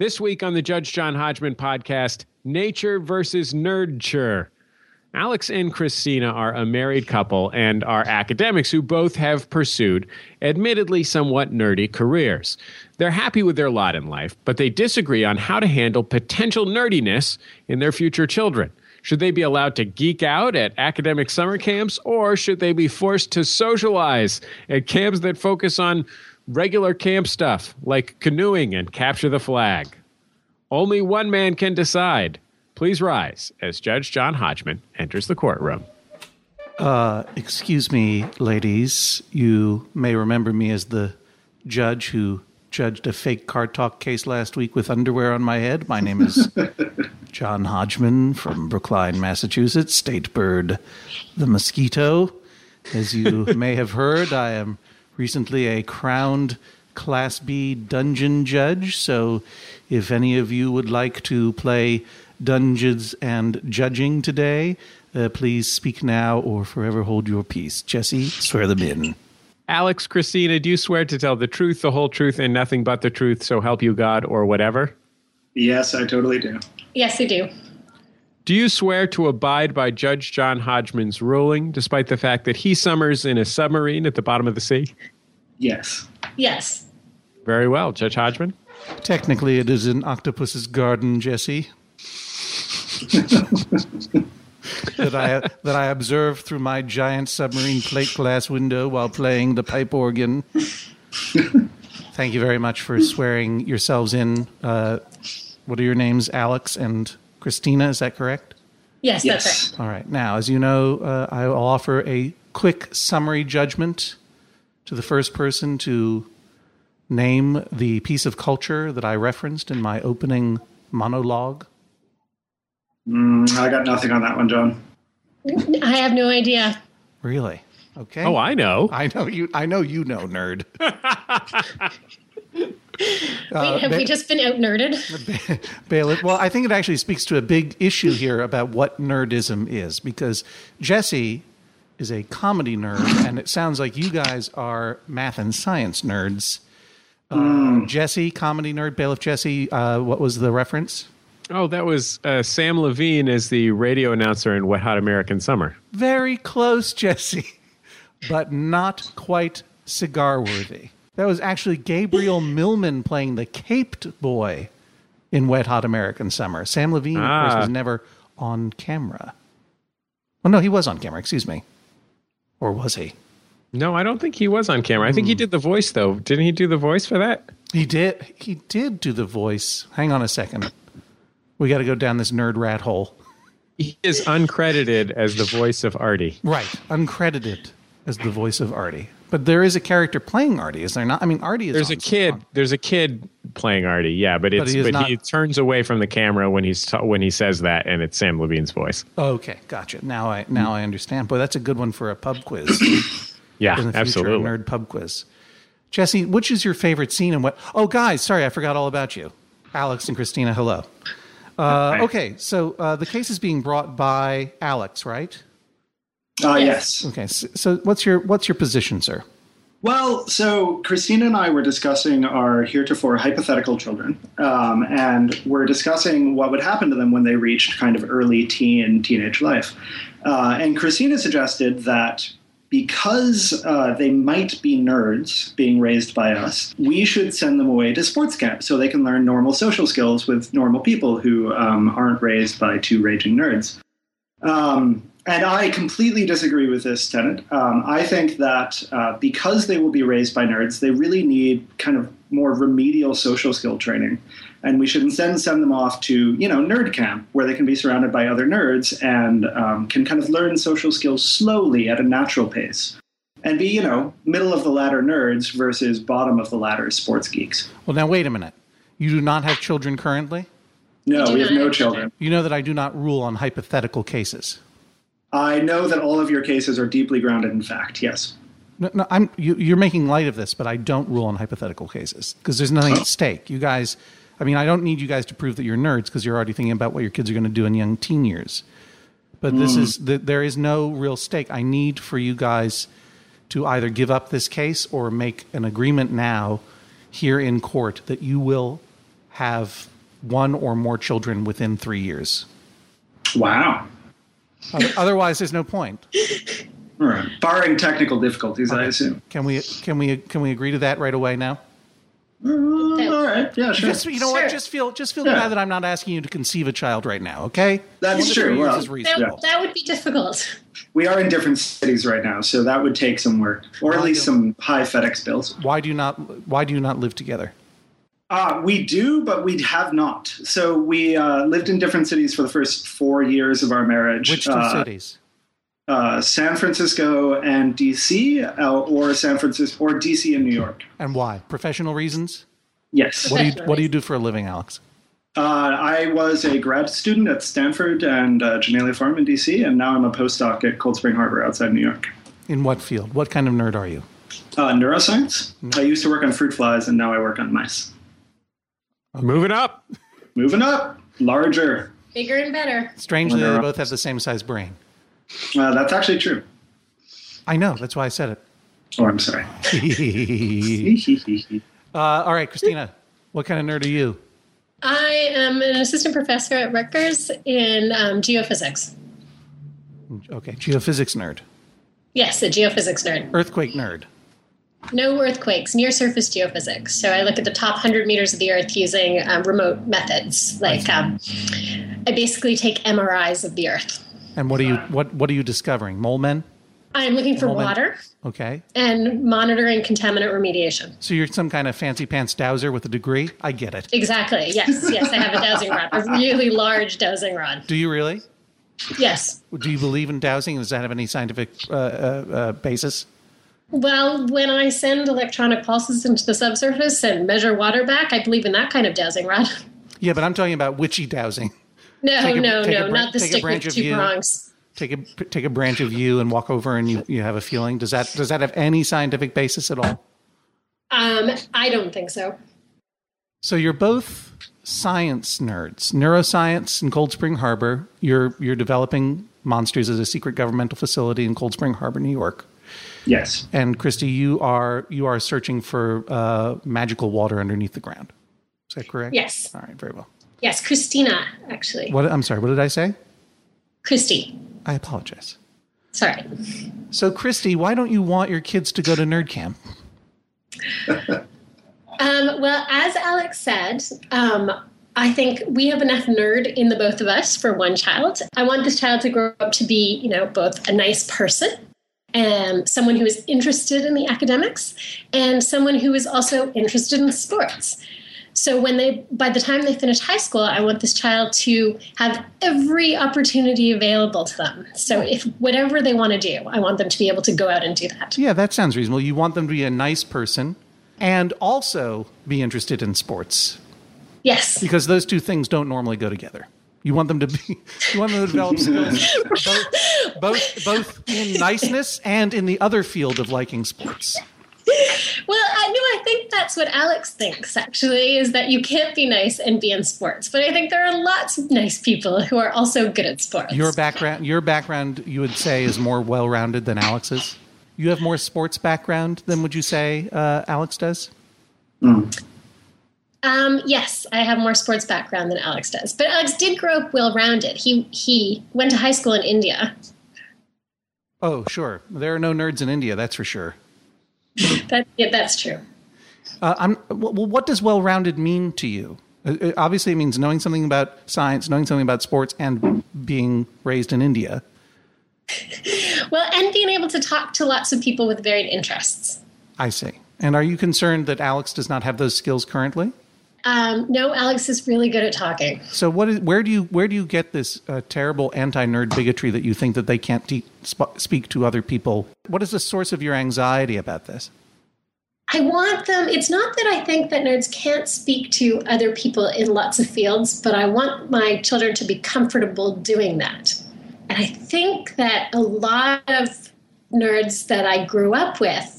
This week on the Judge John Hodgman podcast, nature versus nerdture. Alex and Christina are a married couple and are academics who both have pursued, admittedly somewhat nerdy careers. They're happy with their lot in life, but they disagree on how to handle potential nerdiness in their future children. Should they be allowed to geek out at academic summer camps, or should they be forced to socialize at camps that focus on regular camp stuff like canoeing and capture the flag? Only one man can decide. Please rise as Judge John Hodgman enters the courtroom. Uh, excuse me, ladies. You may remember me as the judge who judged a fake car talk case last week with underwear on my head. My name is John Hodgman from Brookline, Massachusetts, state bird, the mosquito. As you may have heard, I am recently a crowned Class B dungeon judge. So if any of you would like to play Dungeons and Judging today, uh, please speak now or forever hold your peace. Jesse, swear them in. Alex, Christina, do you swear to tell the truth, the whole truth, and nothing but the truth, so help you God, or whatever? Yes, I totally do. Yes, I do. Do you swear to abide by Judge John Hodgman's ruling, despite the fact that he summers in a submarine at the bottom of the sea? Yes. Yes. Very well, Judge Hodgman. Technically, it is an octopus's garden, Jesse. that I that I observed through my giant submarine plate glass window while playing the pipe organ. Thank you very much for swearing yourselves in. Uh, what are your names, Alex and Christina? Is that correct? Yes, Yes. that's right. All right. Now, as you know, uh, I will offer a quick summary judgment to the first person to name the piece of culture that I referenced in my opening monologue. Mm, I got nothing on that one, John. I have no idea. Really? Okay. Oh, I know. I know you. I know you know, nerd. Wait, have we just been out nerded? Bailiff. Well, I think it actually speaks to a big issue here about what nerdism is, because Jesse is a comedy nerd, and it sounds like you guys are math and science nerds. Uh, Jesse, comedy nerd. Bailiff Jesse. Uh, what was the reference? Oh, that was uh, Sam Levine as the radio announcer in Wet Hot American Summer. Very close, Jesse, but not quite cigar worthy. That was actually Gabriel Millman playing the caped boy in Wet Hot American Summer. Sam Levine, of Ah. course, was never on camera. Well, no, he was on camera, excuse me. Or was he? No, I don't think he was on camera. I think he did the voice, though. Didn't he do the voice for that? He did. He did do the voice. Hang on a second. We got to go down this nerd rat hole. He is uncredited as the voice of Artie. Right, uncredited as the voice of Artie. But there is a character playing Artie, is there not? I mean, Artie is. There's a kid. There's a kid playing Artie. Yeah, but it's he is but he, turns away from the camera when he's when he says that, and it's Sam Levine's voice. Okay, gotcha. Now I now I understand. Boy, that's a good one for a pub quiz. Yeah, future, absolutely. nerd pub quiz. Jesse, which is your favorite scene and what? Oh, guys, sorry, I forgot all about you. Alex and Christina, hello. Uh, okay, so uh, the case is being brought by Alex, right? Uh, Yes. yes. Okay, so, so what's your what's your position, sir? Well, so Christina and I were discussing our heretofore hypothetical children, um, and we're discussing what would happen to them when they reached kind of early teen, teenage life. Uh, and Christina suggested that because uh, they might be nerds being raised by us, we should send them away to sports camp so they can learn normal social skills with normal people who um, aren't raised by two raging nerds. Um, and I completely disagree with this tenet. Um, I think that uh, because they will be raised by nerds, they really need kind of more remedial social skill training. And we should instead send them off to, you know, nerd camp, where they can be surrounded by other nerds and um, can kind of learn social skills slowly at a natural pace. And be, you know, middle of the ladder nerds versus bottom of the ladder sports geeks. Well, now wait a minute. You do not have children currently. No, We have no children. You know that I do not rule on hypothetical cases. I know that all of your cases are deeply grounded in fact, yes. No, no I'm you, you're making light of this, but I don't rule on hypothetical cases because there's nothing at oh. stake. You guys, I mean, I don't need you guys to prove that you're nerds because you're already thinking about what your kids are going to do in young teen years. But this hmm. is the, there is no real stake. I need for you guys to either give up this case or make an agreement now here in court that you will have one or more children within three years. Wow. Otherwise, there's no point. All right. Barring technical difficulties, I assume. Can we can we can we agree to that right away now? Uh, all right. Yeah, sure. Just you know Sure. what? Just feel just feel Yeah. bad that I'm not asking you to conceive a child right now. Okay? That's One true. Well, That, reasonable. that would be difficult. we are in different cities right now, so that would take some work, or at least some high FedEx bills. Why do you not Why do you not live together? Uh, we do, but we have not. So we uh, lived in different cities for the first four years of our marriage. Which two uh, cities? Uh, San Francisco and DC, uh, or San Francisco, or DC and New York. And why? Professional reasons? Yes. What do you What do you do for a living, Alex? Uh, I was a grad student at Stanford and uh, Janelia Farm in DC, and now I'm a postdoc at Cold Spring Harbor outside New York. In what field? What kind of nerd are you? Uh, neuroscience. I used to work on fruit flies, and now I work on mice. Moving up. Moving up, larger. Bigger and better. Strangely, they both have the same size brain. Uh, that's actually true. I know. That's why I said it. Oh, I'm sorry. uh, all right, Christina. What kind of nerd are you? I am an assistant professor at Rutgers in um, geophysics. Okay, geophysics nerd, Yes, a geophysics nerd. earthquake nerd. No earthquakes, near surface geophysics. So I look at the top 100 meters of the Earth using um, remote methods. Like um, I basically take MRIs of the Earth. And what are you what What are you discovering? Mole men? I'm looking for then- water Okay, and monitoring contaminant remediation. so you're some kind of fancy pants dowser with a degree. I get it. Exactly. Yes. Yes. I have a dowsing rod, a really large dowsing rod. Do you really? Yes. Do you believe in dowsing? Does that have any scientific uh, uh, uh, basis? Well, when I send electronic pulses into the subsurface and measure water back, I believe in that kind of dowsing rod. Yeah, but I'm talking about witchy dowsing. No, a- no, no, bra- not the stick with two you. prongs. Take a take a branch of you and walk over, and you, you have a feeling. Does that does that have any scientific basis at all? Um, I don't think so. So you're both science nerds, neuroscience in Cold Spring Harbor. You're you're developing monsters as a secret governmental facility in Cold Spring Harbor, New York. Yes. And Christy, you are you are searching for uh, magical water underneath the ground. Is that correct? Yes. All right, very well. Yes, Christina, actually. What I'm sorry. What did I say? Christy. I apologize. Sorry. So, Christy, why don't you want your kids to go to nerd camp? Um, well, as Alex said, um, I think we have enough nerd in the both of us for one child. I want this child to grow up to be, you know, both a nice person and someone who is interested in the academics and someone who is also interested in sports. So when they by the time they finish high school, I want this child to have every opportunity available to them. So if whatever they want to do, I want them to be able to go out and do that. Yeah, that sounds reasonable. You want them to be a nice person and also be interested in sports Yes. because those two things don't normally go together. You want them to be, you want them to develop skills both, both, both in niceness and in the other field of liking sports. Well, I know I think that's what Alex thinks actually is that you can't be nice and be in sports. But I think there are lots of nice people who are also good at sports. Your background, your background, you would say, is more well-rounded than Alex's. You have more sports background than would you say uh, Alex does? um, yes, I have more sports background than Alex does. But Alex did grow up well-rounded. He he went to high school in India. Oh, sure. There are no nerds in India, that's for sure. That yeah, that's true. Uh, I'm, well, what does well-rounded mean to you? Uh, uh, Obviously, it means knowing something about science, knowing something about sports, and being raised in India. Well, and being able to talk to lots of people with varied interests. I see. And are you concerned that Alex does not have those skills currently? Um, no, Alex is really good at talking. So, what is, where do you where do you get this uh, terrible anti-nerd bigotry that you think that they can't te- sp- speak to other people? What is the source of your anxiety about this? I want them, it's not that I think that nerds can't speak to other people in lots of fields, but I want my children to be comfortable doing that. And I think that a lot of nerds that I grew up with,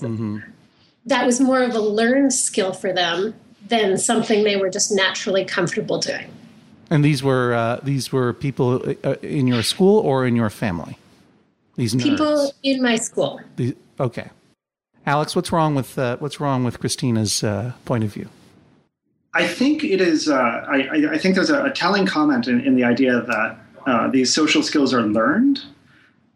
that was more of a learned skill for them than something they were just naturally comfortable doing. And these were uh, these were people uh, in your school or in your family. These nerds. People in my school. The- okay, Alex, what's wrong with uh, what's wrong with Christina's uh, point of view? I think it is. Uh, I, I, think there's a, a telling comment in, in, the idea that uh, these social skills are learned,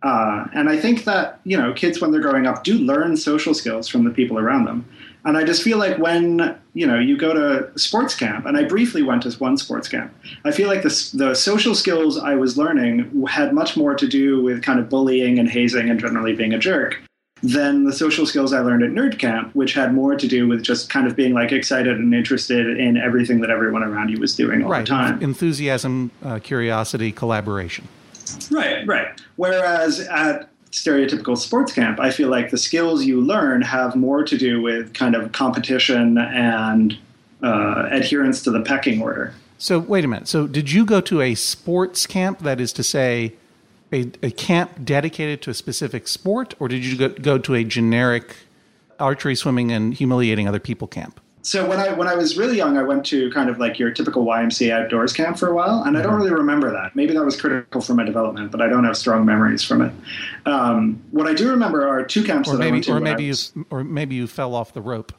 uh, and I think that you know kids when they're growing up do learn social skills from the people around them. And I just feel like when you know you go to sports camp, and I briefly went to one sports camp, I feel like the the social skills I was learning had much more to do with kind of bullying and hazing and generally being a jerk than the social skills I learned at Nerd Camp, which had more to do with just kind of being like excited and interested in everything that everyone around you was doing all right. the time. Right. Enthusiasm, uh, curiosity, collaboration. Right, right. Whereas at stereotypical sports camp, I feel like the skills you learn have more to do with kind of competition and uh, adherence to the pecking order. So, wait a minute. So, did you go to a sports camp? That is to say, a, a camp dedicated to a specific sport, or did you go, go to a generic archery, swimming, and humiliating other people camp? So when I when I was really young, I went to kind of like your typical YMCA outdoors camp for a while, and I don't mm-hmm. really remember that. Maybe that was critical for my development, but I don't have strong memories from it. Um, what I do remember are two camps or that maybe, I went to. Or maybe was, you or maybe you fell off the rope.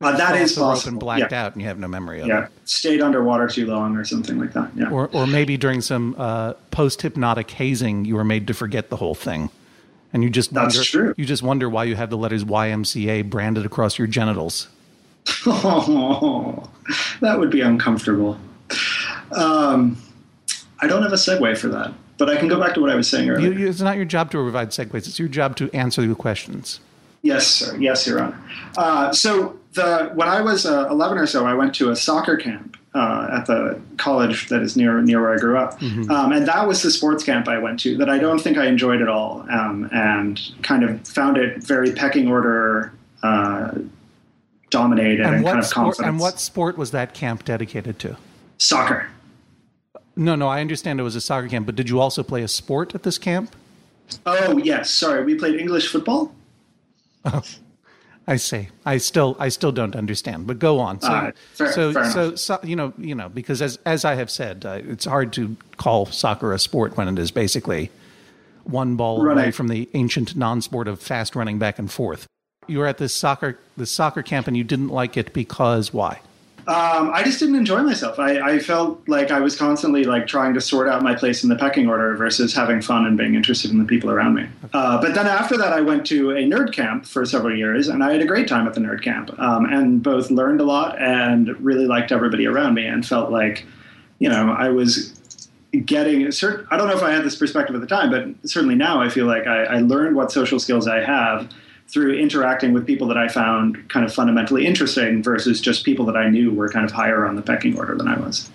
Uh, that is possible. and blacked yeah. out, and you have no memory of yeah. it. Yeah, stayed underwater too long, or something like that. Yeah. Or, or maybe during some uh, post hypnotic hazing, you were made to forget the whole thing, and you just that's wonder, true. You just wonder why you have the letters YMCA branded across your genitals. Oh, that would be uncomfortable. Um, I don't have a segue for that, but I can go back to what I was saying earlier. You, it's not your job to provide segues; it's your job to answer the questions. Yes, sir. Yes, Your Honor. Uh, so the when I was uh, 11 or so, I went to a soccer camp uh, at the college that is near near where I grew up, mm-hmm. um, and that was the sports camp I went to. That I don't think I enjoyed at all, um, and kind of found it very pecking order uh, dominated and, and kind of sport, confidence. And what sport was that camp dedicated to? Soccer. No, no, I understand it was a soccer camp, but did you also play a sport at this camp? Oh yes, sorry, we played English football. Oh, I see. I still, I still don't understand. But go on. So, uh, fair, so, fair so, so, you know, you know, because as as I have said, uh, it's hard to call soccer a sport when it is basically one ball running. away from the ancient non-sport of fast running back and forth. You were at this soccer, this soccer camp, and you didn't like it because why? Um, I just didn't enjoy myself. I, I, felt like I was constantly like trying to sort out my place in the pecking order versus having fun and being interested in the people around me. Uh, but then after that, I went to a nerd camp for several years, and I had a great time at the nerd camp, um, and both learned a lot and really liked everybody around me, and felt like, you know, I was getting certain. I don't know if I had this perspective at the time, but certainly now I feel like I, I learned what social skills I have through interacting with people that I found kind of fundamentally interesting versus just people that I knew were kind of higher on the pecking order than I was.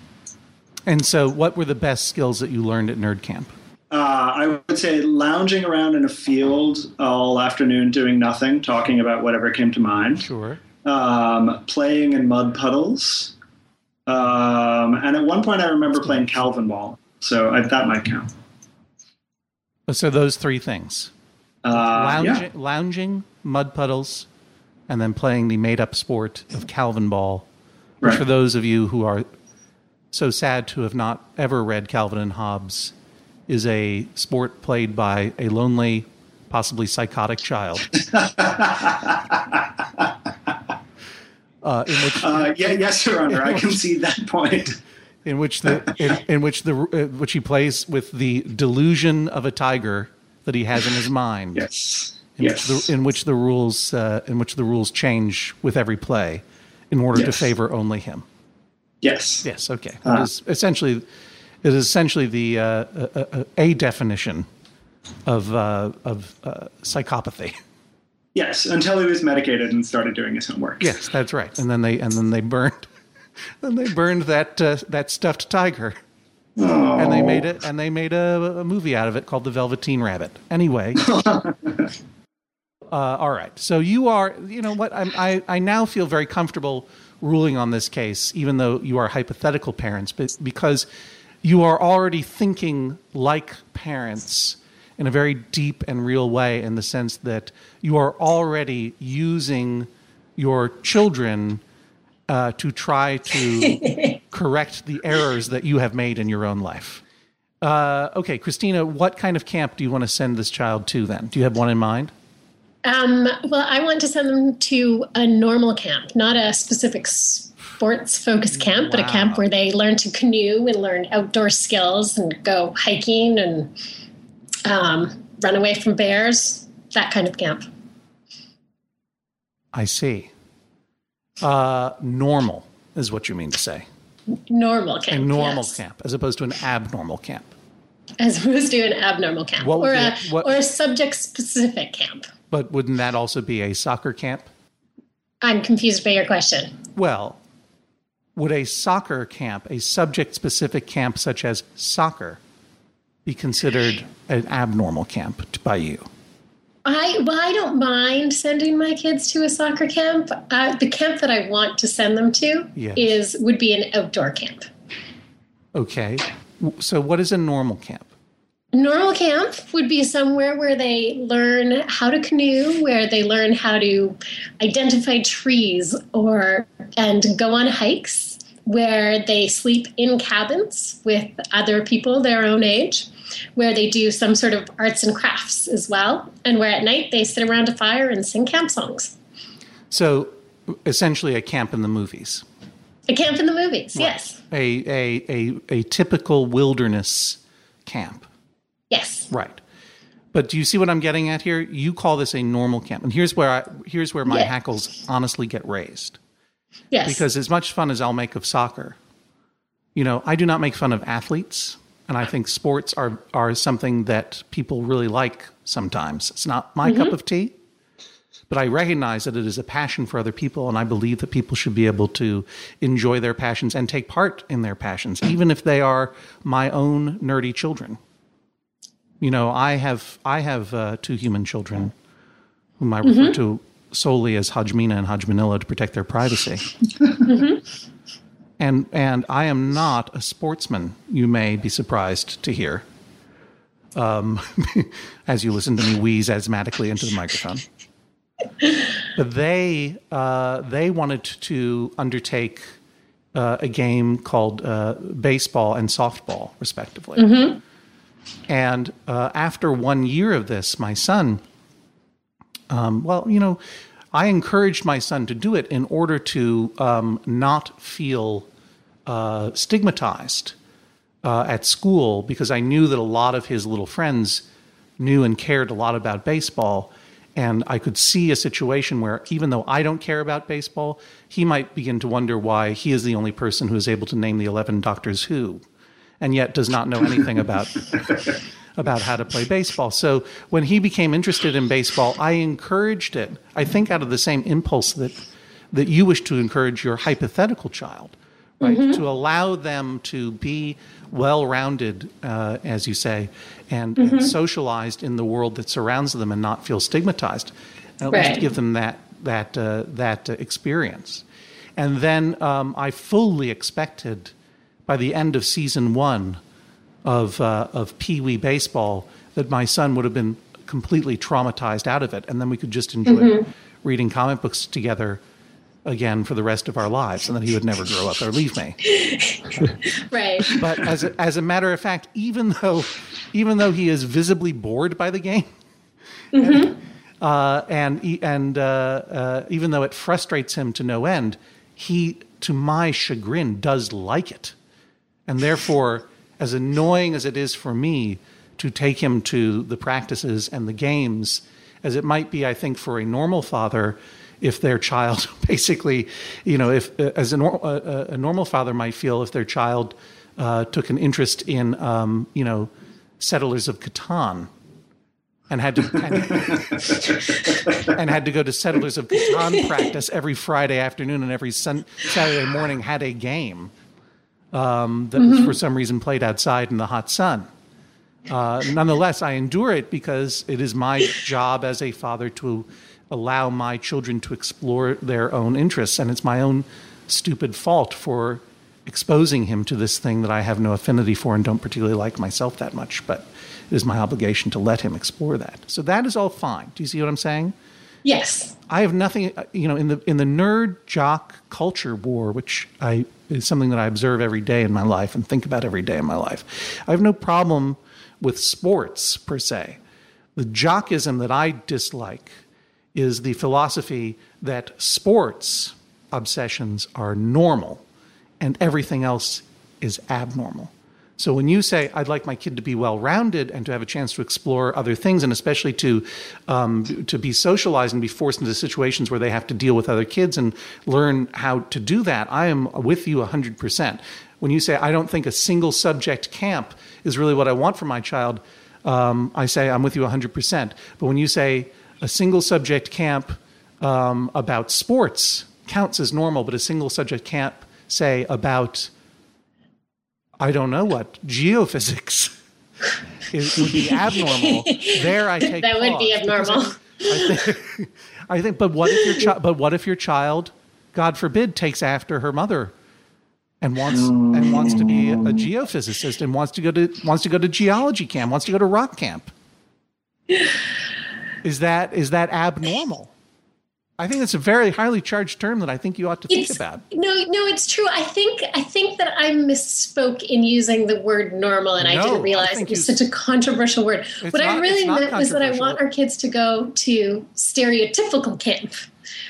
And so, what were the best skills that you learned at Nerd Camp? Uh, I would say lounging around in a field all afternoon doing nothing, talking about whatever came to mind. Sure. Um, playing in mud puddles. Um, and at one point, I remember playing Calvinball. So I, that might count. So, those three things. Uh, lounging, yeah. lounging, mud puddles, and then playing the made up sport of Calvinball. Which, Right. for those of you who are so sad to have not ever read Calvin and Hobbes, is a sport played by a lonely, possibly psychotic child. uh, in which, Uh, yeah, yes, Your Honor, I concede that point. in which the in, in which the uh, which he plays with the delusion of a tiger that he has in his mind. Yes. in yes. which the, in which the rules uh, in which the rules change with every play in order to favor only him. yes. Yes, okay. Uh. it is essentially it is essentially the uh, a, a, a definition of uh, of uh, psychopathy. Yes, until he was medicated and started doing his homework. Yes, that's right. And then they and then they burned then they burned that uh, that stuffed tiger. Oh. And they made it and they made a, a movie out of it called The Velveteen Rabbit. Anyway, uh, all right. So you are, you know what? I'm, I I now feel very comfortable ruling on this case, even though you are hypothetical parents, but because you are already thinking like parents in a very deep and real way, in the sense that you are already using your children uh, to try to correct the errors that you have made in your own life. Uh, okay, Christina, what kind of camp do you want to send this child to then? Do you have one in mind? Um, well, I want to send them to a normal camp, not a specific sports focused camp, wow. but a camp where they learn to canoe and learn outdoor skills and go hiking and um, run away from bears, that kind of camp. I see. Uh, normal is what you mean to say. Normal camp. A normal yes. camp, as opposed to an abnormal camp. As opposed to an abnormal camp, or a what, or a subject specific camp. But wouldn't that also be a soccer camp? I'm confused by your question. Well, would a soccer camp, a subject specific camp such as soccer, be considered an abnormal camp by you? I well, I don't mind sending my kids to a soccer camp. Uh, the camp that I want to send them to yes. is would be an outdoor camp. Okay, so what is a normal camp? Normal camp would be somewhere where they learn how to canoe, where they learn how to identify trees or and go on hikes, where they sleep in cabins with other people their own age where they do some sort of arts and crafts as well, and where at night they sit around a fire and sing camp songs. So, essentially, a camp in the movies. A camp in the movies, right. yes. A, a, a, a typical wilderness camp. Yes. Right. But do you see what I'm getting at here? You call this a normal camp, and here's where I, here's where my hackles honestly get raised. Yes. Because as much fun as I'll make of soccer, you know, I do not make fun of athletes and I think sports are are something that people really like sometimes. It's not my mm-hmm. cup of tea, but I recognize that it is a passion for other people, and I believe that people should be able to enjoy their passions and take part in their passions, even if they are my own nerdy children. You know, I have I have uh, two human children, whom I mm-hmm. refer to solely as Hajmina and Hajmanilla to protect their privacy. mm-hmm and and I am not a sportsman. You may be surprised to hear, um, as you listen to me wheeze asthmatically into the microphone. But they uh, they wanted to undertake uh, a game called uh, baseball and softball, respectively. Mm-hmm. And uh, after one year of this, my son, um, well, you know, I encouraged my son to do it in order to um, not feel uh, stigmatized uh, at school because I knew that a lot of his little friends knew and cared a lot about baseball. And I could see a situation where, even though I don't care about baseball, he might begin to wonder why he is the only person who is able to name the 11 Doctors Who and yet does not know anything about about how to play baseball. So when he became interested in baseball, I encouraged it. I think out of the same impulse that that you wish to encourage your hypothetical child, right? Mm-hmm. To allow them to be well-rounded, uh, as you say, and, mm-hmm. and, socialized in the world that surrounds them, and not feel stigmatized. At right. least give them that that uh, that uh, experience. And then um, I fully expected by the end of season one of uh, of Pee Wee baseball that my son would have been completely traumatized out of it, and then we could just enjoy mm-hmm. reading comic books together again for the rest of our lives, and that he would never grow up or leave me. right. But as a, as a matter of fact, even though even though he is visibly bored by the game. Mm-hmm. Uh, and and uh, uh, even though it frustrates him to no end, he, to my chagrin, does like it, and therefore as annoying as it is for me to take him to the practices and the games, as it might be, I think, for a normal father, if their child basically, you know, if as a, a, a normal father might feel if their child uh, took an interest in, um, you know, settlers of Catan. And had to and, and, had to go to Settlers of Catan practice every Friday afternoon and every sun, Saturday morning had a game um, that mm-hmm. was for some reason played outside in the hot sun. Uh, nonetheless, I endure it because it is my job as a father to allow my children to explore their own interests, and it's my own stupid fault for exposing him to this thing that I have no affinity for and don't particularly like myself that much. But it is my obligation to let him explore that. So that is all fine. Do you see what I'm saying? Yes. I have nothing, uh, you know, in the in the nerd jock culture war, which I is something that I observe every day in my life and think about every day in my life. I have no problem with sports per se. The jockism that I dislike is the philosophy that sports obsessions are normal and everything else is abnormal. So when you say, I'd like my kid to be well rounded and to have a chance to explore other things, and especially to, um, to be socialized and be forced into situations where they have to deal with other kids and learn how to do that, I am with you 100%. When you say, I don't think a single subject camp is really what I want for my child, um, I say, I'm with you 100%. But when you say a single subject camp um, about sports counts as normal, but a single subject camp, say, about I don't know what geophysics is, would be abnormal. There, I take that would be abnormal. I think, I think, but what if your child? But what if your child, God forbid, takes after her mother, and wants and wants to be a geophysicist and wants to go to wants to go to geology camp, wants to go to rock camp? Is that is that abnormal? I think it's a very highly charged term that I think you ought to think It's- about. No, no, it's true. I think I think that I misspoke in using the word normal, and I No, I didn't realize think it was such a controversial word. What I really meant was that I want our kids to go to stereotypical camp.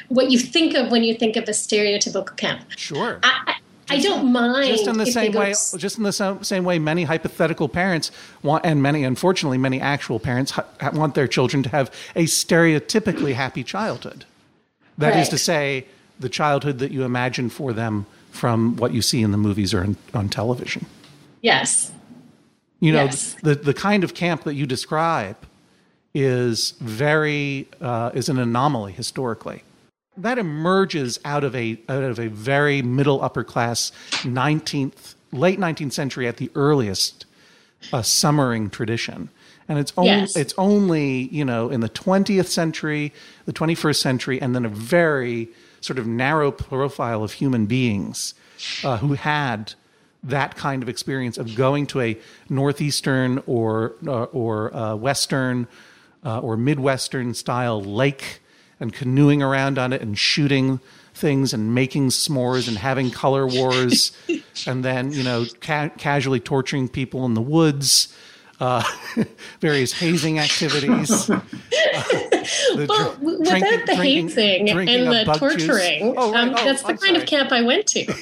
What you think of when you think of a stereotypical camp. Sure. I, I, I don't mind. just in the same way just in the same, same way many hypothetical parents want and many unfortunately many actual parents ha- want their children to have a stereotypically happy childhood That is to say the childhood that you imagine for them from what you see in the movies or in, on television Yes. you know Yes. the the kind of camp that you describe is very uh, is an anomaly historically that emerges out of a out of a very middle upper class 19th late 19th century at the earliest uh, summering tradition and it's only Yes. it's only you know in the 20th century the 21st century and then a very sort of narrow profile of human beings uh, who had that kind of experience of going to a northeastern or uh, or uh, western uh, or midwestern style lake and canoeing around on it and shooting things and making s'mores and having color wars and then you know ca- casually torturing people in the woods uh, various hazing activities uh, the Well, dr- without drinking- the drinking- hazing drinking and the torturing, Oh, right. um, Oh, that's the I'm kind sorry. of camp I went to.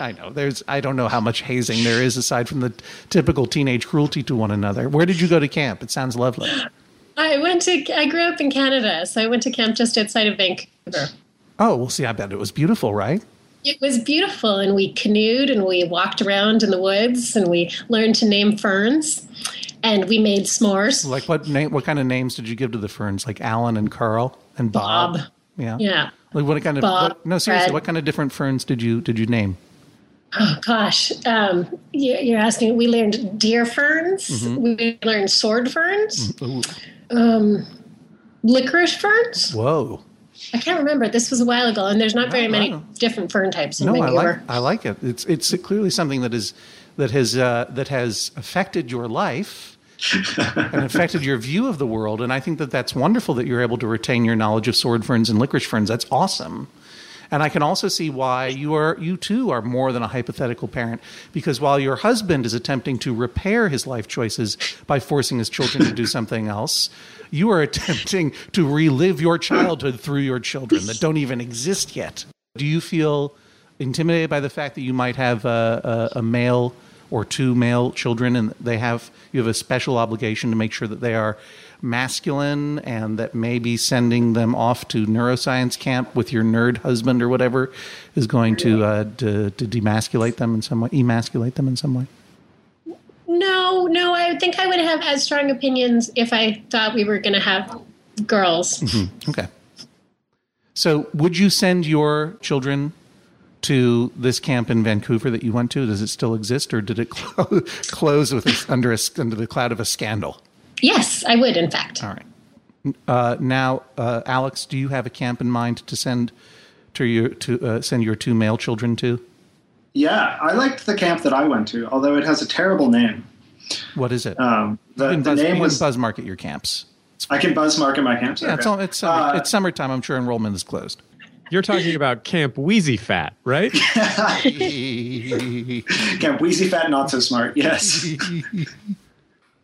I know. There's. I don't know how much hazing there is aside from the typical teenage cruelty to one another. Where did you go to camp? It sounds lovely. I went to. I grew up in Canada, so I went to camp just outside of Vancouver. Oh, well, see, I bet it was beautiful, right? It was beautiful, and we canoed and we walked around in the woods and we learned to name ferns, and we made s'mores. Like what name? What kind of names did you give to the ferns? Like Alan and Carl and Bob. Bob. Yeah. Yeah. Like what kind of? Bob, what, no, seriously, Fred. what kind of different ferns did you did you name? Oh gosh, um, you- you're asking. We learned deer ferns. Mm-hmm. We learned sword ferns. Ooh, Um, licorice ferns. whoa. I can't remember. This was a while ago, and there's not very many wow. different fern types in No, I like I like it. It's it's clearly something that is that has uh, that has affected your life and affected your view of the world. And I think that that's wonderful that you're able to retain your knowledge of sword ferns and licorice ferns. That's awesome. And I can also see why you are you too are more than a hypothetical parent because while your husband is attempting to repair his life choices by forcing his children to do something else, you are attempting to relive your childhood through your children that don't even exist yet. Do you feel intimidated by the fact that you might have a, a, a male or two male children and they have you have a special obligation to make sure that they are masculine and that maybe sending them off to neuroscience camp with your nerd husband or whatever is going to uh, to, to demasculate them in some way emasculate them in some way? No, no, I think I would have as strong opinions if I thought we were going to have girls. okay. So would you send your children to this camp in Vancouver that you went to? Does it still exist or did it clo- close with under a, under the cloud of a scandal Yes, I would, in fact. All right. Uh, now, uh, Alex, do you have a camp in mind to send to your to uh, send your two male children to? Yeah, I liked the camp that I went to, although it has a terrible name. What is it? Um, you the can the buzz, name you was. buzz market your camps. I can buzz mark in my camps. Yeah, it's Okay. all, it's summer, Uh, it's summertime. I'm sure enrollment is closed. You're talking about Camp Wheezy Fat, right? Camp Wheezy Fat, not so smart. Yes.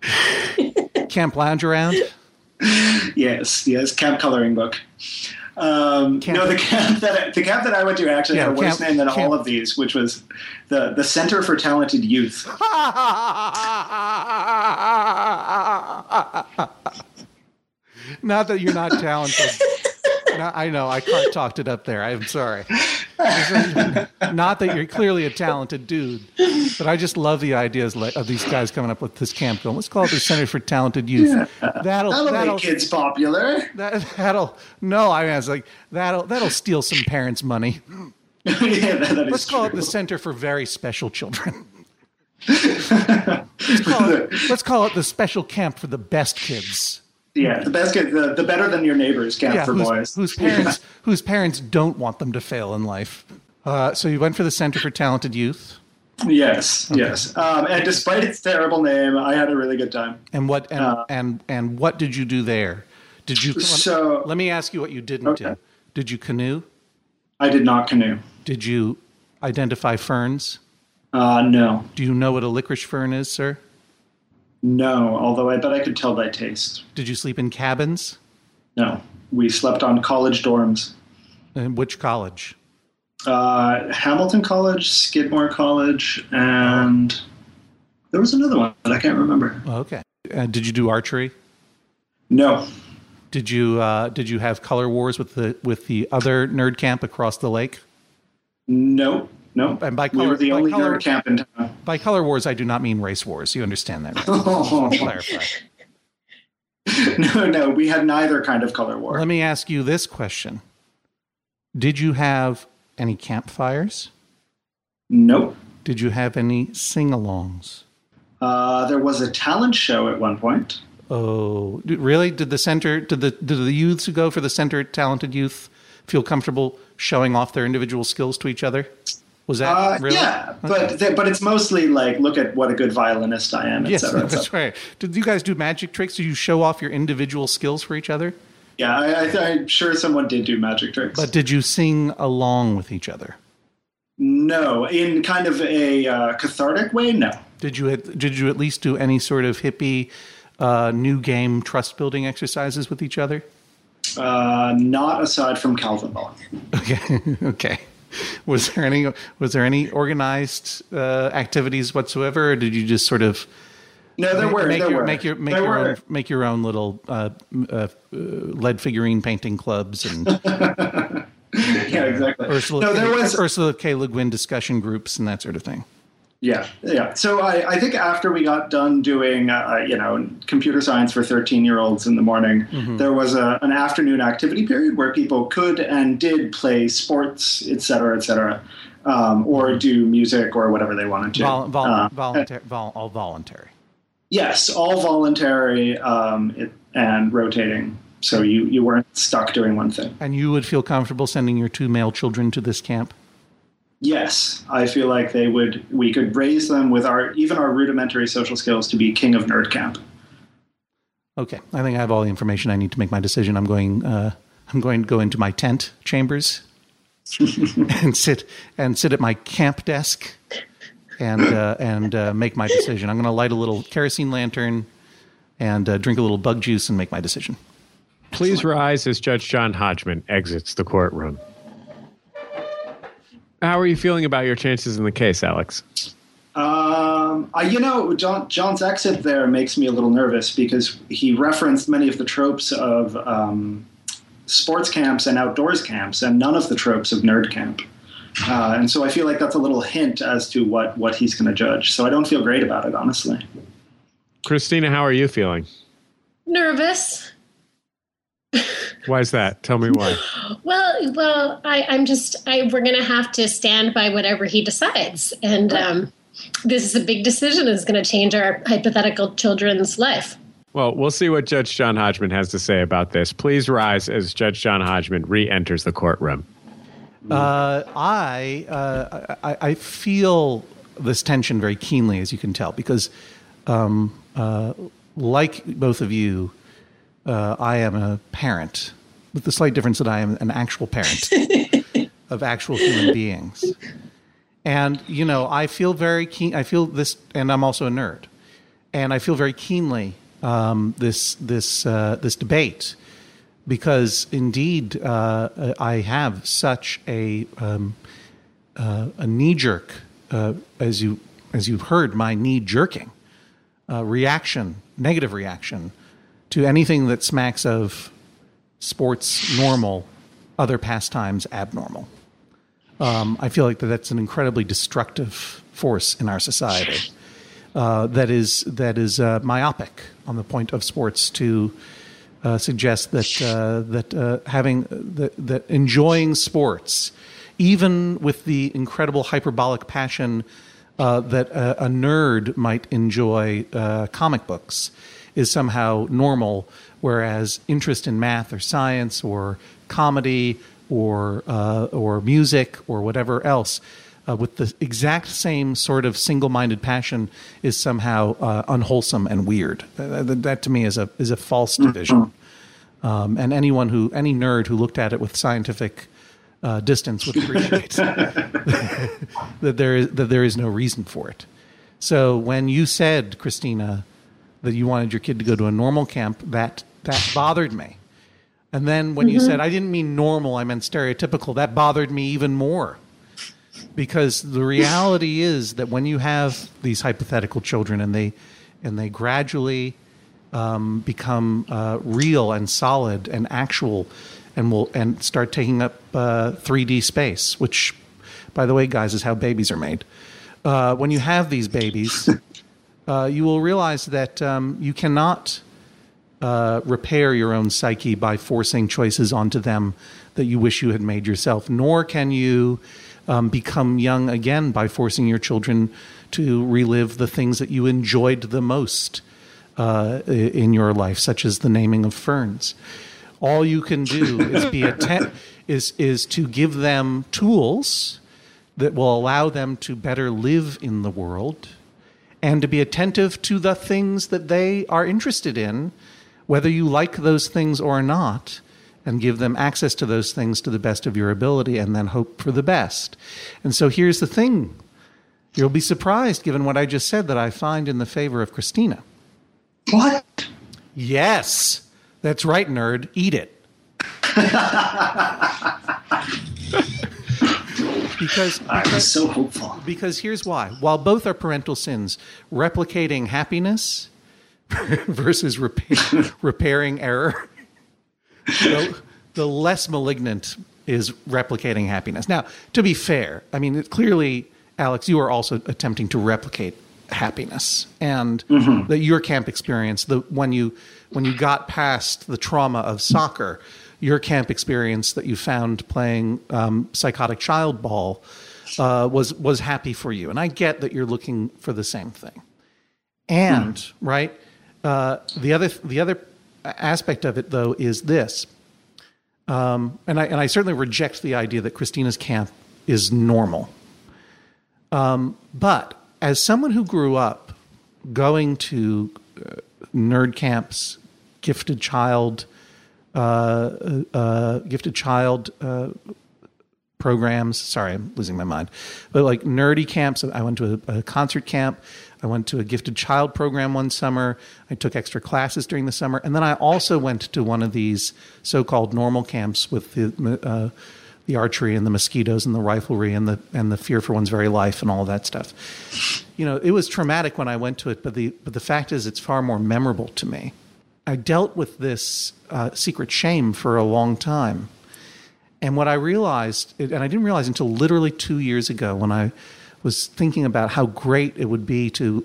camp lounge around. yes, yes, camp coloring book. Um, no, the camp that I, the camp that I went to actually Yeah, had a worse camp- name than camp- all of these, which was the the Center for Talented Youth. not that you're not talented. No, I know. I talked it up there. I'm sorry. Not that you're clearly a talented dude, but I just love the ideas of these guys coming up with this camp going. Let's call it the Center for Talented Youth. That'll That'll, that'll make kids popular. that, that'll no. I mean, I was like that'll that'll steal some parents' money. yeah, that, Let's call it the Center for Very Special Children. let's, call it, let's call it the special camp for the best kids. Yeah, the best kid, the, the better than your neighbors camp Yeah, for whose, boys. whose parents whose parents don't want them to fail in life. Uh, so you went for the Center for Talented Youth, Yes, yes. Um, and despite its terrible name, I had a really good time. and what and Uh, and and what did you do there? Did you? So- let me ask you what you didn't Okay. do. Did you canoe? I did not canoe. Did you identify ferns? Uh, no, Do you know what a licorice fern is, sir? No. Although I bet I could tell by taste. Did you sleep in cabins? No, we slept on college dorms. In which college? Uh, Hamilton College, Skidmore College, and there was another one but I can't remember. Okay. Uh, did you do archery? No, Did you uh, did you have color wars with the with the other nerd camp across the lake? no, no. And by we color- were the only color- nerd camp in town. By color wars, I do not mean race wars. You understand that? Right? Oh. Clarify. no, no, we had neither kind of color war. Let me ask you this question: Did you have any campfires? Nope. Did you have any sing-alongs? Uh, there was a talent show at one point. Oh, really? Did the center, did the did the youths who go for the center talented youth feel comfortable showing off their individual skills to each other? Was that Uh, really? Yeah, but th- but it's mostly like look at what a good violinist I am, Yes, etc. that's right. Did you guys do magic tricks? Did you show off your individual skills for each other? Yeah, I, I, I'm sure someone did do magic tricks. But did you sing along with each other? no, in kind of a uh, cathartic way, no. Did you did you at least do any sort of hippie uh, new game trust building exercises with each other? Uh, not aside from Calvinball. Okay, okay. Was there any was there any organized uh, activities whatsoever, or did you just sort of No, there make, were. make there your were. make your make There your were. own make your own little uh, uh, uh, lead figurine painting clubs and yeah, exactly. Ursula no, there K, was. Ursula K. Le Guin discussion groups and that sort of thing. Yeah, yeah. So I, I think after we got done doing, uh, you know, computer science for 13 year olds in the morning, Mm-hmm. there was a, an afternoon activity period where people could and did play sports, et cetera, et cetera, um, or do music or whatever they wanted to. Vol, vol, Uh, voluntary, vol, all voluntary. yes, all voluntary um, it, and rotating. So you, you weren't stuck doing one thing. And you would feel comfortable sending your two male children to this camp? Yes, I feel like they would. We could raise them with our even our rudimentary social skills to be king of nerd camp. Okay, I think I have all the information I need to make my decision. I'm going. Uh, I'm going to go into my tent chambers and sit and sit at my camp desk and uh, and uh, make my decision. I'm going to light a little kerosene lantern and uh, drink a little bug juice and make my decision. Please rise as Judge John Hodgman exits the courtroom. How are you feeling about your chances in the case, Alex? Um, I, you know, John, John's exit there makes me a little nervous because he referenced many of the tropes of um, sports camps and outdoors camps, and none of the tropes of nerd camp. Uh, and so I feel like that's a little hint as to what what he's going to judge. So I don't feel great about it, honestly. Christina, how are you feeling? Nervous. Why is that? Tell me why. Well, well, I, I'm just. I, we're going to have to stand by whatever he decides, and um, this is a big decision. It's going to change our hypothetical children's life. Well, we'll see what Judge John Hodgman has to say about this. Please rise as Judge John Hodgman re enters the courtroom. Uh, I, uh, I I feel this tension very keenly, as you can tell, because um, uh, like both of you, uh, I am a parent, with the slight difference that I am an actual parent of actual human beings. And you know, I feel very keen. I feel this, and I'm also a nerd, and I feel very keenly um, this this uh, this debate because indeed uh, I have such a um, uh, a knee jerk uh, as you as you've heard my knee jerking uh, reaction negative reaction to anything that smacks of sports normal other pastimes abnormal. Um, I feel like that that's an incredibly destructive force in our society uh, that is that is uh, myopic on the point of sports to uh, suggest that uh, that uh, having that, that enjoying sports, even with the incredible hyperbolic passion uh, that a, a, nerd might enjoy comic books, is somehow normal, whereas interest in math or science or comedy or uh, or music or whatever else uh, with the exact same sort of single-minded passion is somehow uh, unwholesome and weird. That, that, to me is a is a false division. Um, and anyone who any nerd who looked at it with scientific uh, distance would appreciate that there is that there is no reason for it. So when you said, Christina, that you wanted your kid to go to a normal camp, that that bothered me and then when mm-hmm. you said, I didn't mean normal, I meant stereotypical, that bothered me even more. Because the reality is that when you have these hypothetical children and they, and they gradually um, become uh, real and solid and actual and will and start taking up uh, 3D space, which, by the way, guys, is how babies are made. Uh, when you have these babies, uh, you will realize that um, you cannot uh, repair your own psyche by forcing choices onto them that you wish you had made yourself, nor can you um, become young again by forcing your children to relive the things that you enjoyed the most uh, in your life, such as the naming of ferns. All you can do is be atten- is is to give them tools that will allow them to better live in the world and to be attentive to the things that they are interested in whether you like those things or not, and give them access to those things to the best of your ability and then hope for the best. And so here's the thing you'll be surprised, given what I just said, that I find in the favor of Christina. What? Yes. That's right, nerd. Eat it. because, because I'm so hopeful. Because here's why. While both are parental sins, replicating happiness versus repair, repairing error, the, the, less malignant is replicating happiness. Now, to be fair, I mean, clearly, Alex, you are also attempting to replicate happiness, and mm-hmm. the, your camp experience, the when you when you got past the trauma of soccer, your camp experience that you found playing um, psychotic child ball uh, was was happy for you, and I get that you're looking for the same thing. And mm. right, uh, the other the other aspect of it though is this, um, and I and I certainly reject the idea that Christina's camp is normal. Um, but as someone who grew up going to uh, nerd camps, gifted child, gifted child uh, programs. Sorry, I'm losing my mind. But like nerdy camps. I went to a, a concert camp. I went to a gifted child program one summer. I took extra classes during the summer, and then I also went to one of these so-called normal camps with the uh, the archery and the mosquitoes and the riflery and the and the fear for one's very life and all that stuff. You know, it was traumatic when I went to it, but the but the fact is, it's far more memorable to me. I dealt with this uh, secret shame for a long time, and what I realized, and I didn't realize until literally two years ago when I was thinking about how great it would be to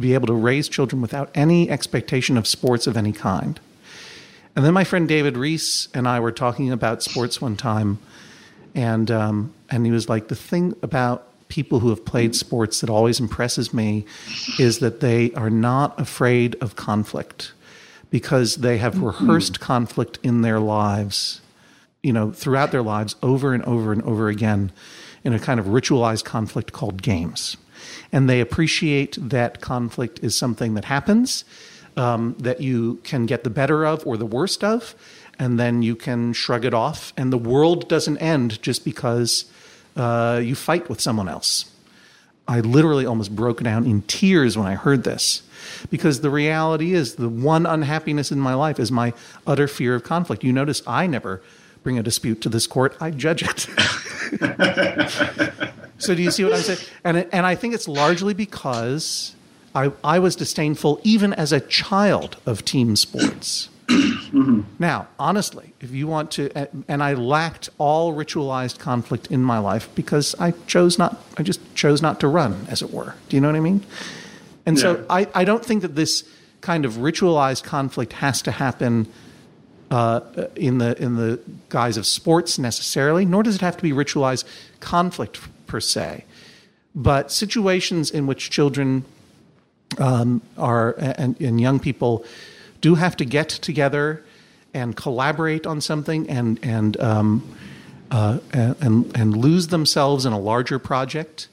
be able to raise children without any expectation of sports of any kind. And then my friend David Rees and I were talking about sports one time, and um, and he was like, the thing about people who have played sports that always impresses me is that they are not afraid of conflict because they have rehearsed conflict in their lives, you know, throughout their lives over and over and over again in a kind of ritualized conflict called games. And they appreciate that conflict is something that happens, um, that you can get the better of or the worst of, and then you can shrug it off. And the world doesn't end just because uh, you fight with someone else. I literally almost broke down in tears when I heard this because the reality is the one unhappiness in my life is my utter fear of conflict. You notice I never bring a dispute to this court, I judge it. so do you see what I'm saying? And and I think it's largely because I I was disdainful even as a child of team sports. Mm-hmm. Now, honestly, if you want to, and I lacked all ritualized conflict in my life because I chose not, I just chose not to run, as it were. Do you know what I mean? And yeah. so I, I don't think that this kind of ritualized conflict has to happen uh, in the in the guise of sports necessarily, nor does it have to be ritualized conflict per se. But situations in which children um, are and, and young people do have to get together and collaborate on something and and um, uh, and and lose themselves in a larger project,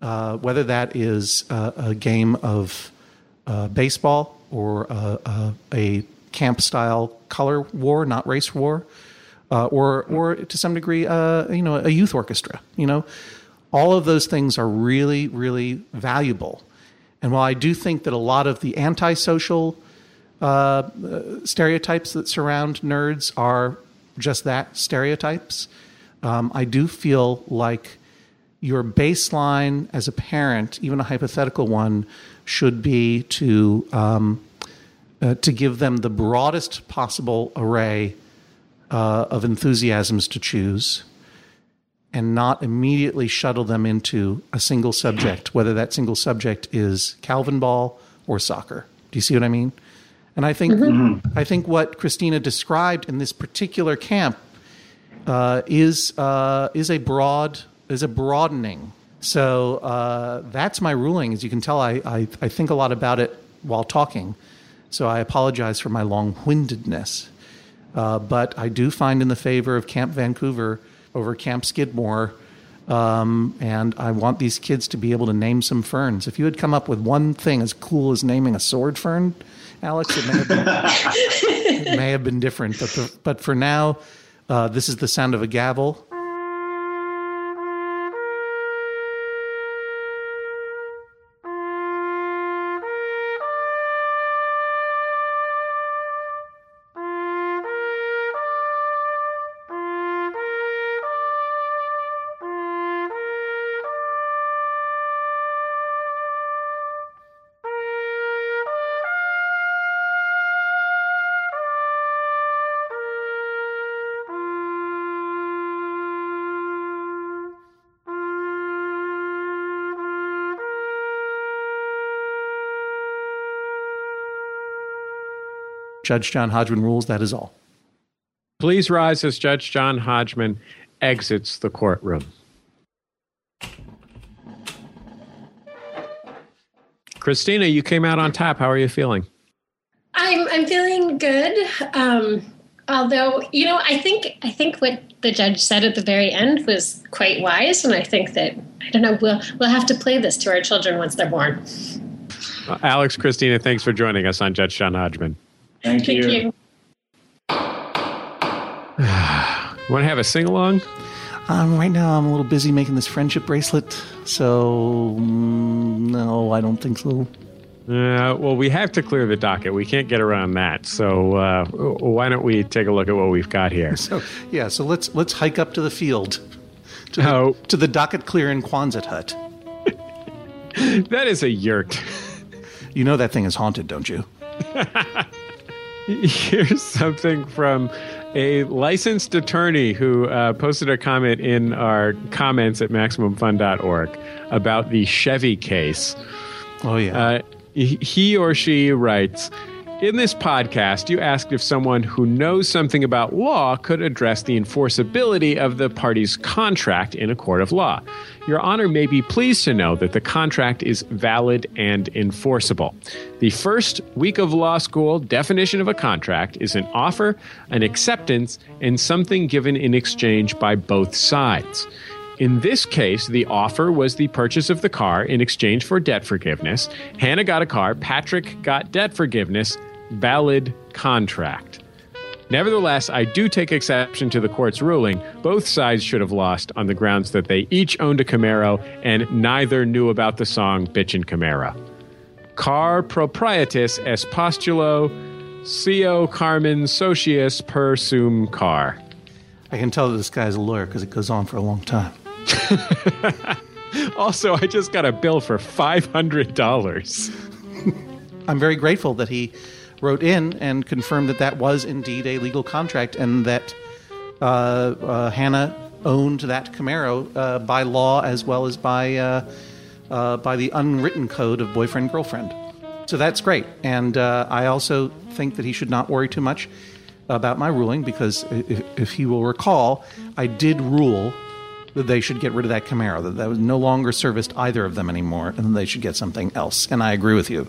uh, whether that is a, a game of uh, baseball or a, a camp style color war, not race war, uh, or or to some degree, uh, you know, a youth orchestra. You know, all of those things are really really valuable. And while I do think that a lot of the antisocial uh, stereotypes that surround nerds are just that stereotypes, um, I do feel like your baseline as a parent, even a hypothetical one, should be to um, uh, to give them the broadest possible array uh, of enthusiasms to choose and not immediately shuttle them into a single subject, whether that single subject is Calvinball or soccer. Do you see what I mean? And I think mm-hmm. I think what Christina described in this particular camp uh, is uh, is a broad is a broadening. So uh, that's my ruling. As you can tell, I, I, I think a lot about it while talking. So I apologize for my long windedness. Uh, but I do find in the favor of Camp Vancouver over Camp Skidmore. Um, and I want these kids to be able to name some ferns. If you had come up with one thing as cool as naming a sword fern, Alex, it may have been, it may have been different. But, the, but for now, uh, this is the sound of a gavel. Judge John Hodgman rules, that is all. Please rise as Judge John Hodgman exits the courtroom. Christina, you came out on top. How are you feeling? I'm I'm feeling good. Um, although, you know, I think I think what the judge said at the very end was quite wise, and I think that I don't know. We'll we'll have to play this to our children once they're born. Alex, Christina, thanks for joining us on Judge John Hodgman. Thank, Thank you. you. Want to have a sing along? Um, right now, I'm a little busy making this friendship bracelet, so mm, no, I don't think so. Uh, well, we have to clear the docket. We can't get around that. So uh, why don't we take a look at what we've got here? So yeah, so let's let's hike up to the field, to the, oh. to the docket clearing Quonset hut. that is a yurt. you know that thing is haunted, don't you? Here's something from a licensed attorney who uh, posted a comment in our comments at MaximumFun.org about the Chevy case. Oh, yeah. Uh, he or she writes in this podcast, you asked if someone who knows something about law could address the enforceability of the party's contract in a court of law. Your Honor may be pleased to know that the contract is valid and enforceable. The first week of law school definition of a contract is an offer, an acceptance, and something given in exchange by both sides. In this case, the offer was the purchase of the car in exchange for debt forgiveness. Hannah got a car, Patrick got debt forgiveness, valid contract. Nevertheless, I do take exception to the court's ruling. Both sides should have lost on the grounds that they each owned a Camaro and neither knew about the song Bitchin' Camaro. Car proprietis est postulo co carmen socius per sum car. I can tell that this guy's a lawyer because it goes on for a long time. Also, I just got a bill for $500. I'm very grateful that he wrote in and confirmed that that was indeed a legal contract and that uh, uh, Hannah owned that Camaro uh, by law as well as by uh, uh, by the unwritten code of boyfriend girlfriend. So that's great, and uh, I also think that he should not worry too much about my ruling because if, if he will recall, I did rule that they should get rid of that Camaro, that that was no longer serviced either of them anymore, and they should get something else. And I agree with you.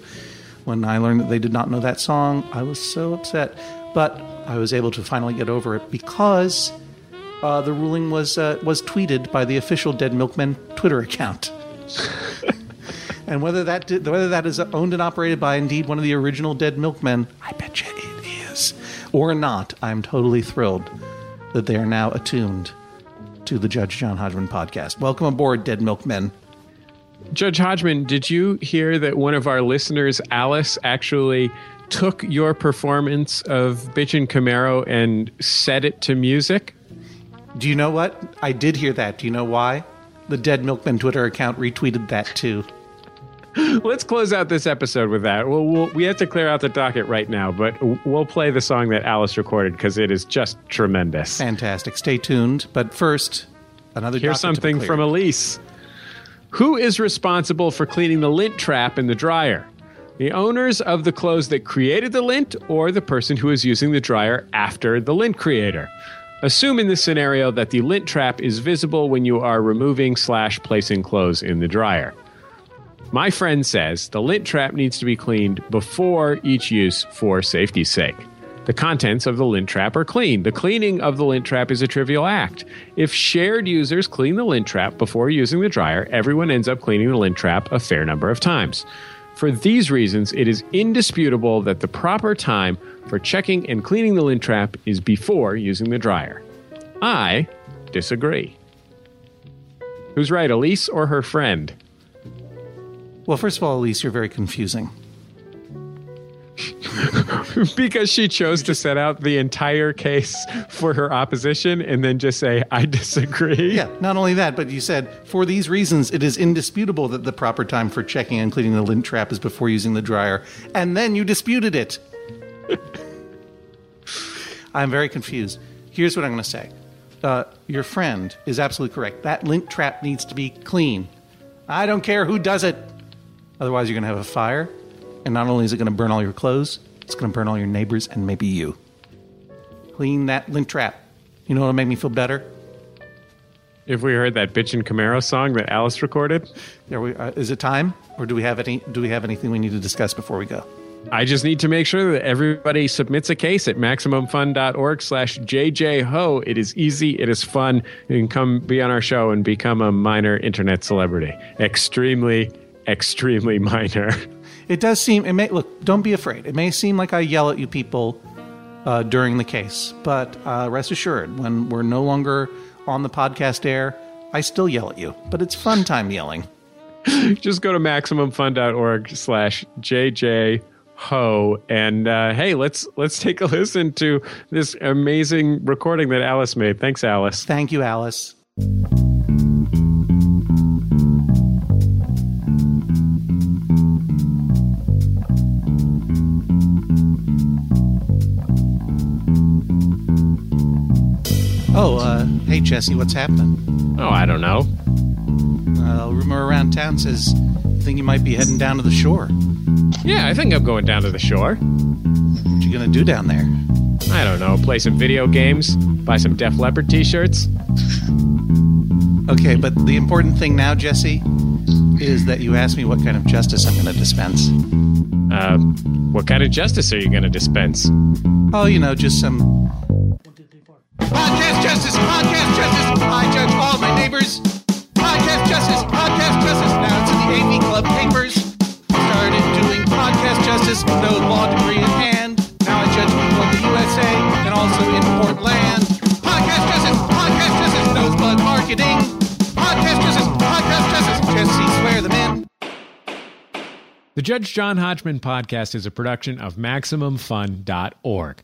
When I learned that they did not know that song, I was so upset. But I was able to finally get over it because uh, the ruling was uh, was tweeted by the official Dead Milkmen Twitter account. and whether that did, whether that is owned and operated by indeed one of the original Dead Milkmen, I bet you it is, or not, I'm totally thrilled that they are now attuned to the Judge John Hodgman podcast. Welcome aboard, Dead Milkmen. Judge Hodgman, did you hear that one of our listeners, Alice, actually took your performance of Bitchin' Camaro and set it to music? Do you know what? I did hear that. Do you know why? The Dead Milkmen Twitter account retweeted that too. Let's close out this episode with that. We'll, we'll, we have to clear out the docket right now, but we'll play the song that Alice recorded because it is just tremendous. Fantastic. Stay tuned. But first, another Here's docket to be something from Elise. Who is responsible for cleaning the lint trap in the dryer? The owners of the clothes that created the lint or the person who is using the dryer after the lint creator? Assume in this scenario that the lint trap is visible when you are removing slash placing clothes in the dryer. My friend says the lint trap needs to be cleaned before each use for safety's sake. The contents of the lint trap are clean. The cleaning of the lint trap is a trivial act. If shared users clean the lint trap before using the dryer, everyone ends up cleaning the lint trap a fair number of times. For these reasons, it is indisputable that the proper time for checking and cleaning the lint trap is before using the dryer. I disagree. Who's right, Elise or her friend? Well, first of all, Elise, you're very confusing. because she chose to set out the entire case for her opposition and then just say, I disagree. Yeah, not only that, but you said, for these reasons, it is indisputable that the proper time for checking and cleaning the lint trap is before using the dryer. And then you disputed it. I'm very confused. Here's what I'm going to say uh, Your friend is absolutely correct. That lint trap needs to be clean. I don't care who does it. Otherwise, you're going to have a fire. And not only is it going to burn all your clothes, it's going to burn all your neighbors and maybe you. Clean that lint trap. You know what'll make me feel better? If we heard that Bitchin' Camaro song that Alice recorded, Are we, uh, is it time, or do we have any? Do we have anything we need to discuss before we go? I just need to make sure that everybody submits a case at MaximumFun.org slash JJHo. It is easy. It is fun. You can come be on our show and become a minor internet celebrity. Extremely, extremely minor. It does seem. It may look. Don't be afraid. It may seem like I yell at you people uh, during the case, but uh, rest assured, when we're no longer on the podcast air, I still yell at you. But it's fun time yelling. just go to MaximumFun.org slash JJHo. And uh, hey, let's let's take a listen to this amazing recording that Alice made. Thanks, Alice. Thank you, Alice. Oh, uh, hey Jesse, what's happening? Oh, I don't know. Uh, rumor around town says you think you might be heading down to the shore. Yeah, I think I'm going down to the shore. What you gonna do down there? I don't know, play some video games, buy some Def Leppard t-shirts. Okay, but the important thing now, Jesse, is that you ask me what kind of justice I'm to dispense. Uh, what kind of justice are you to dispense? Oh, you know, just some. Podcast justice. Podcast justice. I judge all my neighbors. Podcast justice. Podcast justice. Now it's in the AV Club papers. Started doing podcast justice with no law degree in hand. Now I judge people in the USA and also in Portland. Podcast justice. Podcast justice. Nosebud marketing. Podcast justice. Podcast justice. Jesse swear them in. The Judge John Hodgman podcast is a production of MaximumFun.org.